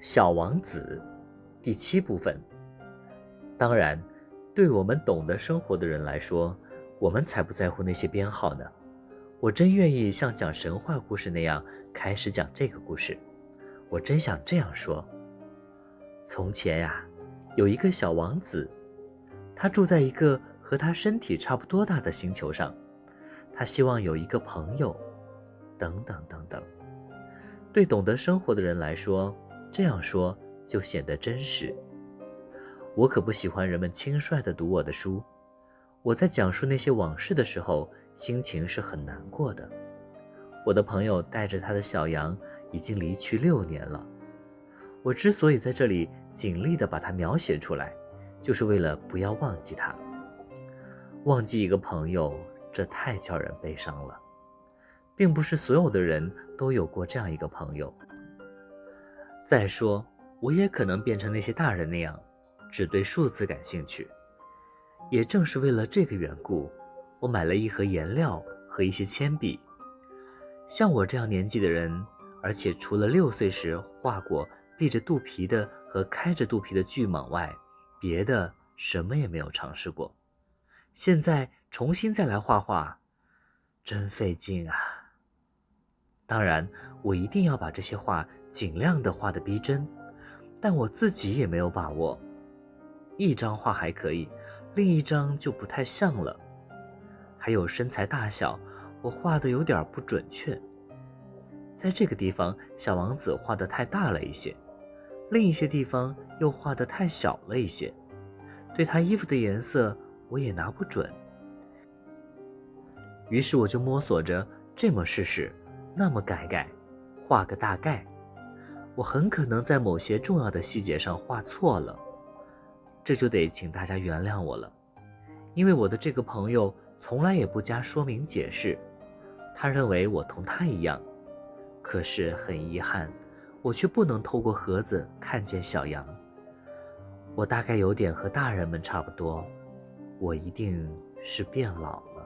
小王子，第七部分。当然，对我们懂得生活的人来说，我们才不在乎那些编号呢。我真愿意像讲神话故事那样开始讲这个故事。我真想这样说：从前呀，有一个小王子，他住在一个和他身体差不多大的星球上，他希望有一个朋友，等等等等。对懂得生活的人来说，这样说就显得真实。我可不喜欢人们轻率地读我的书。我在讲述那些往事的时候，心情是很难过的。我的朋友带着他的小羊已经离去六年了。我之所以在这里尽力地把它描写出来，就是为了不要忘记他。忘记一个朋友，这太叫人悲伤了。并不是所有的人都有过这样一个朋友。再说，我也可能变成那些大人那样，只对数字感兴趣。也正是为了这个缘故，我买了一盒颜料和一些铅笔。像我这样年纪的人，而且除了六岁时画过闭着肚皮的和开着肚皮的巨蟒外，别的什么也没有尝试过。现在重新再来画画，真费劲啊！当然，我一定要把这些画尽量的画的逼真，但我自己也没有把握。一张画还可以，另一张就不太像了。还有身材大小，我画的有点不准确。在这个地方，小王子画的太大了一些，另一些地方又画的太小了一些。对他衣服的颜色，我也拿不准。于是我就摸索着这么试试。那么改改，画个大概，我很可能在某些重要的细节上画错了，这就得请大家原谅我了，因为我的这个朋友从来也不加说明解释，他认为我同他一样，可是很遗憾，我却不能透过盒子看见小羊。我大概有点和大人们差不多，我一定是变老了。